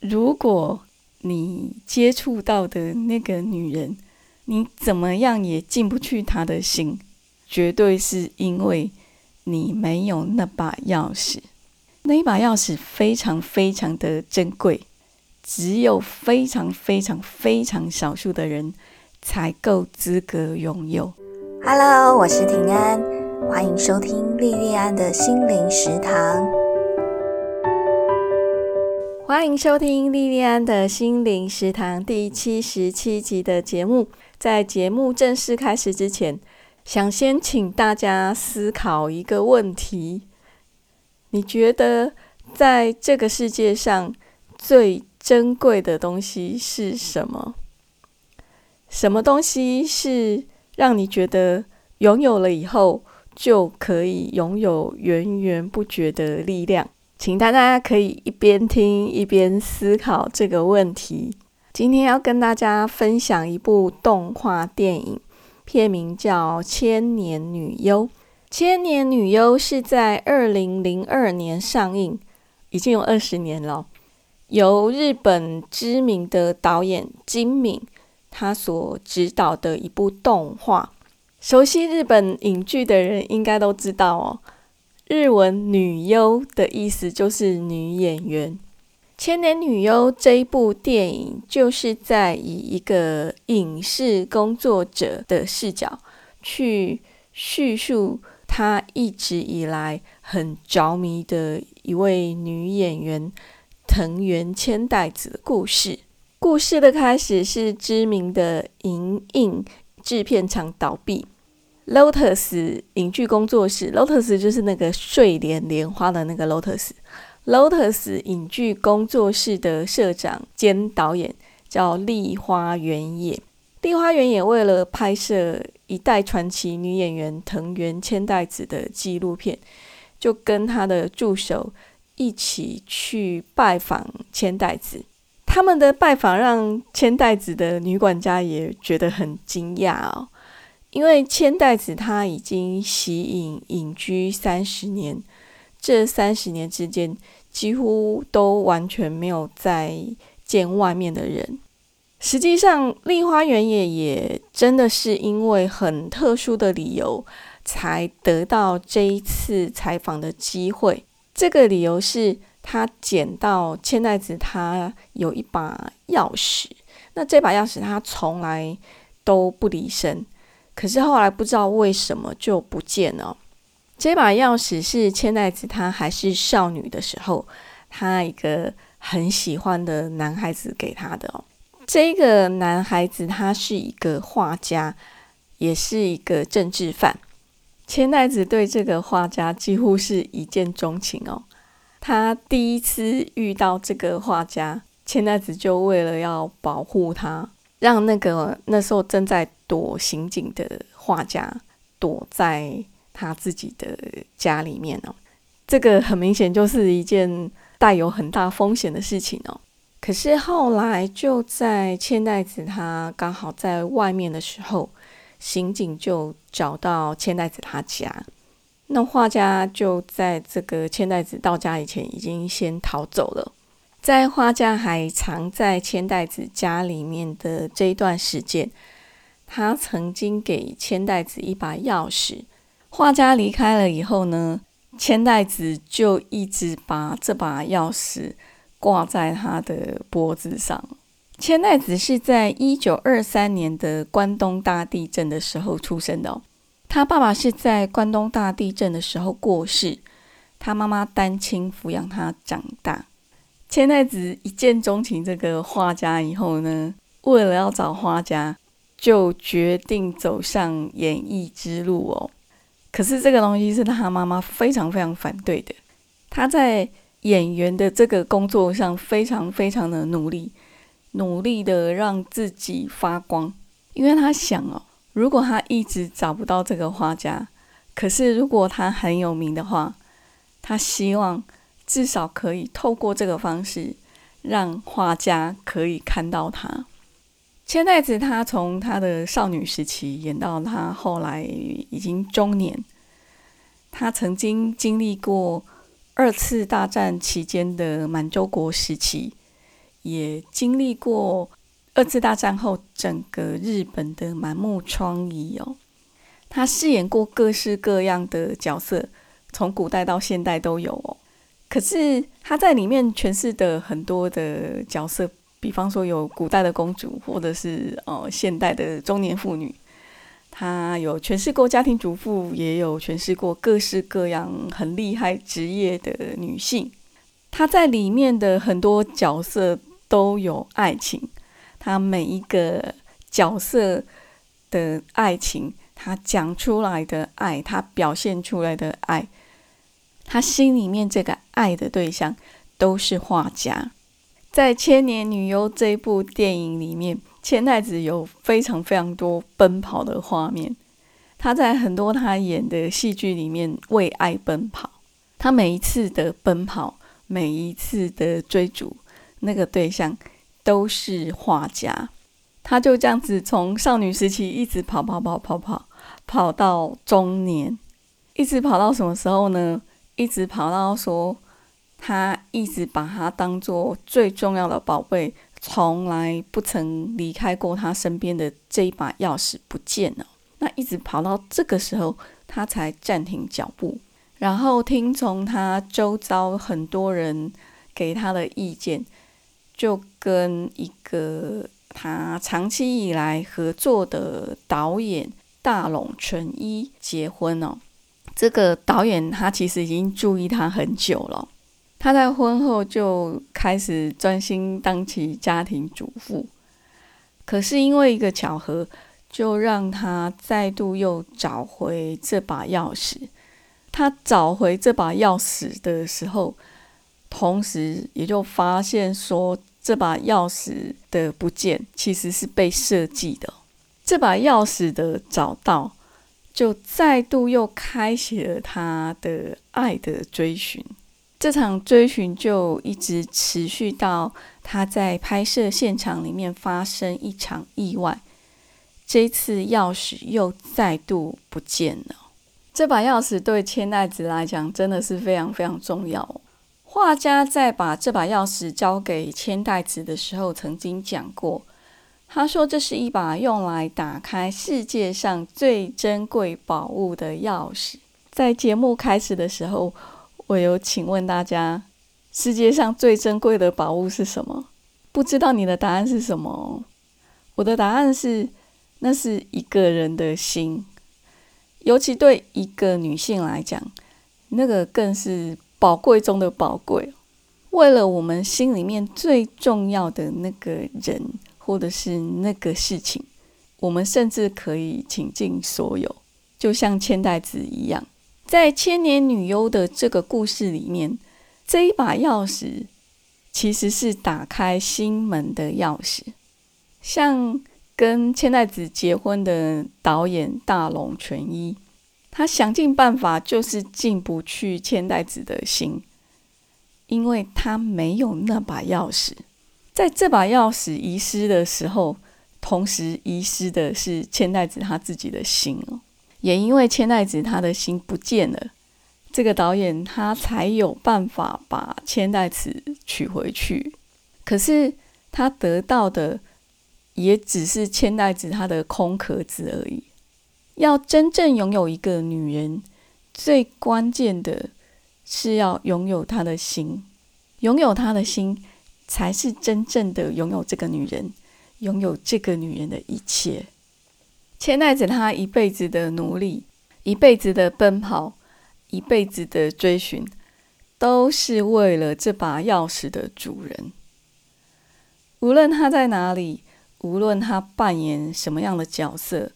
如果你接触到的那个女人，你怎么样也进不去她的心，绝对是因为你没有那把钥匙。那一把钥匙非常非常的珍贵，只有非常非常非常少数的人才够资格拥有。Hello，我是平安，欢迎收听莉莉安的心灵食堂。欢迎收听莉莉安的心灵食堂第七十七集的节目。在节目正式开始之前，想先请大家思考一个问题：你觉得在这个世界上最珍贵的东西是什么？什么东西是让你觉得拥有了以后就可以拥有源源不绝的力量？请大家可以一边听一边思考这个问题。今天要跟大家分享一部动画电影，片名叫《千年女优》。《千年女优》是在二零零二年上映，已经有二十年了。由日本知名的导演金敏他所指导的一部动画。熟悉日本影剧的人应该都知道哦。日文“女优”的意思就是女演员。《千年女优》这一部电影，就是在以一个影视工作者的视角去叙述她一直以来很着迷的一位女演员藤原千代子的故事。故事的开始是知名的银印制片厂倒闭。Lotus 影剧工作室，Lotus 就是那个睡莲莲花的那个 Lotus。Lotus 影剧工作室的社长兼导演叫立花原野。立花原野为了拍摄一代传奇女演员藤原千代子的纪录片，就跟他的助手一起去拜访千代子。他们的拜访让千代子的女管家也觉得很惊讶哦。因为千代子她已经息影隐居三十年，这三十年之间几乎都完全没有再见外面的人。实际上，立花原野也真的是因为很特殊的理由，才得到这一次采访的机会。这个理由是他捡到千代子他有一把钥匙，那这把钥匙他从来都不离身。可是后来不知道为什么就不见了。这把钥匙是千代子她还是少女的时候，她一个很喜欢的男孩子给她的哦。这个男孩子他是一个画家，也是一个政治犯。千代子对这个画家几乎是一见钟情哦。他第一次遇到这个画家，千代子就为了要保护他，让那个那时候正在。躲刑警的画家躲在他自己的家里面哦，这个很明显就是一件带有很大风险的事情哦。可是后来就在千代子他刚好在外面的时候，刑警就找到千代子他家，那画家就在这个千代子到家以前已经先逃走了。在画家还藏在千代子家里面的这一段时间。他曾经给千代子一把钥匙，画家离开了以后呢，千代子就一直把这把钥匙挂在他的脖子上。千代子是在一九二三年的关东大地震的时候出生的，他爸爸是在关东大地震的时候过世，他妈妈单亲抚养他长大。千代子一见钟情这个画家以后呢，为了要找画家。就决定走上演艺之路哦。可是这个东西是他妈妈非常非常反对的。他在演员的这个工作上非常非常的努力，努力的让自己发光。因为他想哦，如果他一直找不到这个画家，可是如果他很有名的话，他希望至少可以透过这个方式，让画家可以看到他。千代子，她从她的少女时期演到她后来已经中年。她曾经经历过二次大战期间的满洲国时期，也经历过二次大战后整个日本的满目疮痍哦。她饰演过各式各样的角色，从古代到现代都有哦。可是她在里面诠释的很多的角色，比方说有古代的公主，或者是呃现代的中年妇女。她有诠释过家庭主妇，也有诠释过各式各样很厉害职业的女性。她在里面的很多角色都有爱情，她每一个角色的爱情。她讲出来的爱，她表现出来的爱，她心里面这个爱的对象都是画家。在《千年女优》这部电影里面，千代子有非常非常多奔跑的画面。他在很多他演的戏剧里面为爱奔跑，他每一次的奔跑，每一次的追逐，那个对象都是画家。他就这样子从少女时期一直跑跑跑跑跑。跑到中年，一直跑到什么时候呢？一直跑到说，他一直把它当做最重要的宝贝，从来不曾离开过他身边的这一把钥匙不见了。那一直跑到这个时候，他才暂停脚步，然后听从他周遭很多人给他的意见，就跟一个他长期以来合作的导演。大龙纯一结婚哦，这个导演他其实已经注意他很久了。他在婚后就开始专心当起家庭主妇，可是因为一个巧合，就让他再度又找回这把钥匙。他找回这把钥匙的时候，同时也就发现说，这把钥匙的不见其实是被设计的。这把钥匙的找到，就再度又开启了他的爱的追寻。这场追寻就一直持续到他在拍摄现场里面发生一场意外，这次钥匙又再度不见了。这把钥匙对千代子来讲真的是非常非常重要。画家在把这把钥匙交给千代子的时候，曾经讲过。他说：“这是一把用来打开世界上最珍贵宝物的钥匙。”在节目开始的时候，我有请问大家：世界上最珍贵的宝物是什么？不知道你的答案是什么？我的答案是：那是一个人的心，尤其对一个女性来讲，那个更是宝贵中的宝贵。为了我们心里面最重要的那个人。或者是那个事情，我们甚至可以倾尽所有，就像千代子一样，在千年女优的这个故事里面，这一把钥匙其实是打开心门的钥匙。像跟千代子结婚的导演大龙全一，他想尽办法就是进不去千代子的心，因为他没有那把钥匙。在这把钥匙遗失的时候，同时遗失的是千代子他自己的心哦。也因为千代子他的心不见了，这个导演他才有办法把千代子取回去。可是他得到的也只是千代子他的空壳子而已。要真正拥有一个女人，最关键的是要拥有她的心，拥有她的心。才是真正的拥有这个女人，拥有这个女人的一切。千代子他一辈子的努力，一辈子的奔跑，一辈子的追寻，都是为了这把钥匙的主人。无论他在哪里，无论他扮演什么样的角色，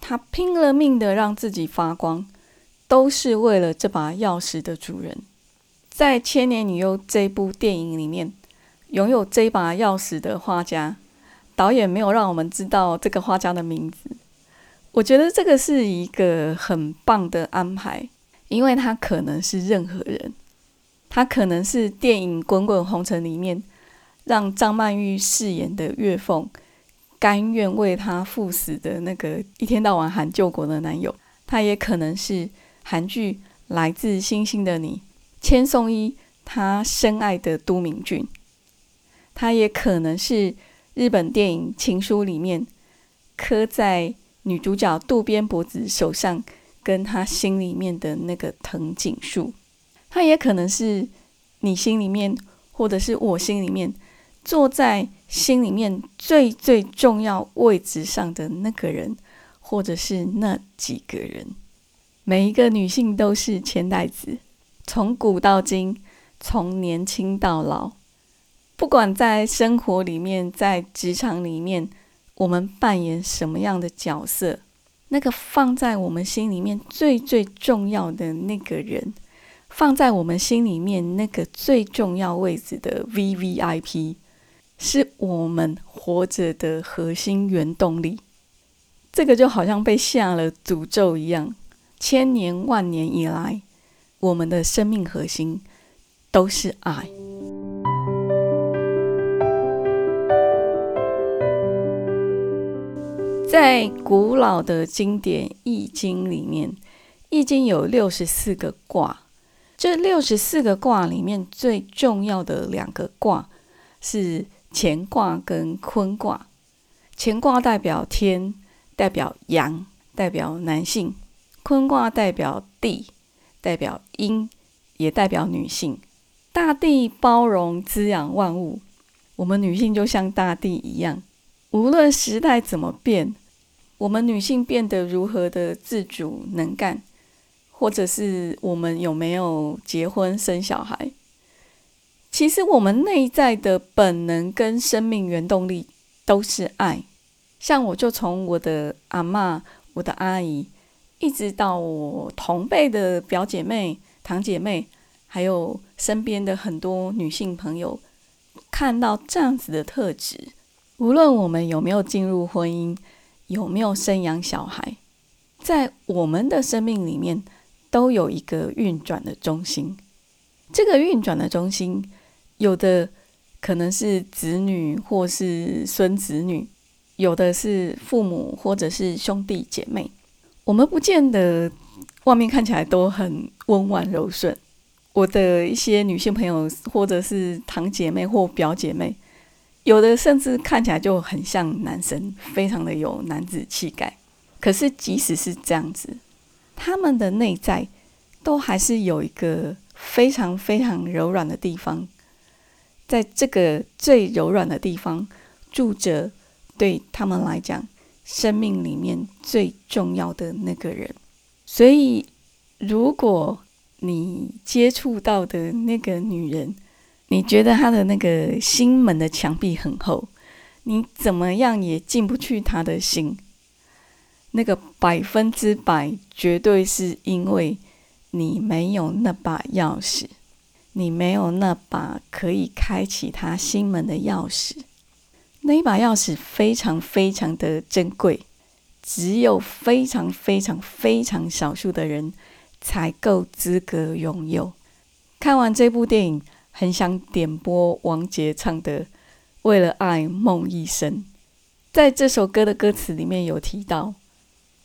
他拼了命的让自己发光，都是为了这把钥匙的主人。在《千年女优》这部电影里面。拥有这把钥匙的画家，导演没有让我们知道这个画家的名字。我觉得这个是一个很棒的安排，因为他可能是任何人，他可能是电影《滚滚红尘》里面让张曼玉饰演的月凤甘愿为他赴死的那个一天到晚喊救国的男友，他也可能是韩剧《来自星星的你》千颂伊他深爱的都敏俊。他也可能是日本电影《情书》里面刻在女主角渡边博子手上，跟她心里面的那个藤井树。它也可能是你心里面，或者是我心里面，坐在心里面最最重要位置上的那个人，或者是那几个人。每一个女性都是千代子，从古到今，从年轻到老，不管在生活里面，在职场里面，我们扮演什么样的角色，那个放在我们心里面最最重要的那个人。放在我们心里面那个最重要位置的 V V I P，是我们活着的核心原动力。这个就好像被下了诅咒一样，千年万年以来，我们的生命核心都是爱。在古老的经典《易经》里面，《易经》有六十四个卦。这六十四个卦里面最重要的两个卦是乾卦跟坤卦。乾卦代表天，代表阳，代表男性；坤卦代表地，代表阴，也代表女性。大地包容滋养万物，我们女性就像大地一样，无论时代怎么变，我们女性变得如何的自主能干。或者是我们有没有结婚生小孩？其实我们内在的本能跟生命原动力都是爱。像我就从我的阿妈、我的阿姨，一直到我同辈的表姐妹、堂姐妹，还有身边的很多女性朋友，看到这样子的特质。无论我们有没有进入婚姻，有没有生养小孩，在我们的生命里面。都有一个运转的中心，这个运转的中心，有的可能是子女或是孙子女，有的是父母或者是兄弟姐妹。我们不见得外面看起来都很温婉柔顺。我的一些女性朋友，或者是堂姐妹或表姐妹，有的甚至看起来就很像男生，非常的有男子气概。可是即使是这样子。他们的内在都还是有一个非常非常柔软的地方，在这个最柔软的地方住着对他们来讲生命里面最重要的那个人。所以，如果你接触到的那个女人，你觉得他的那个心门的墙壁很厚，你怎么样也进不去他的心。那个百分之百绝对是因为你没有那把钥匙，你没有那把可以开启他心门的钥匙。那一把钥匙非常非常的珍贵，只有非常非常非常少数的人才够资格拥有。看完这部电影，很想点播王杰唱的《为了爱梦一生》。在这首歌的歌词里面有提到。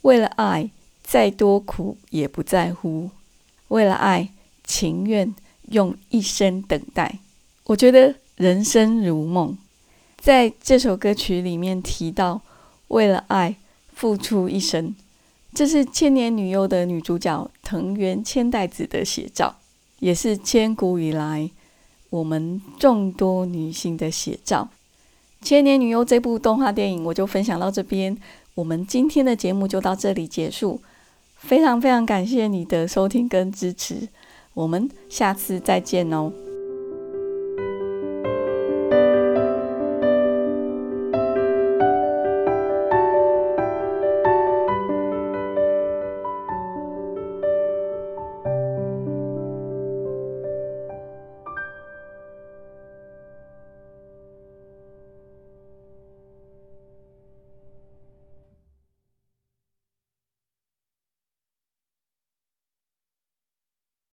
为了爱，再多苦也不在乎；为了爱，情愿用一生等待。我觉得人生如梦，在这首歌曲里面提到为了爱付出一生，这是千年女优的女主角藤原千代子的写照，也是千古以来我们众多女性的写照。千年女优这部动画电影，我就分享到这边。我们今天的节目就到这里结束，非常非常感谢你的收听跟支持，我们下次再见哦。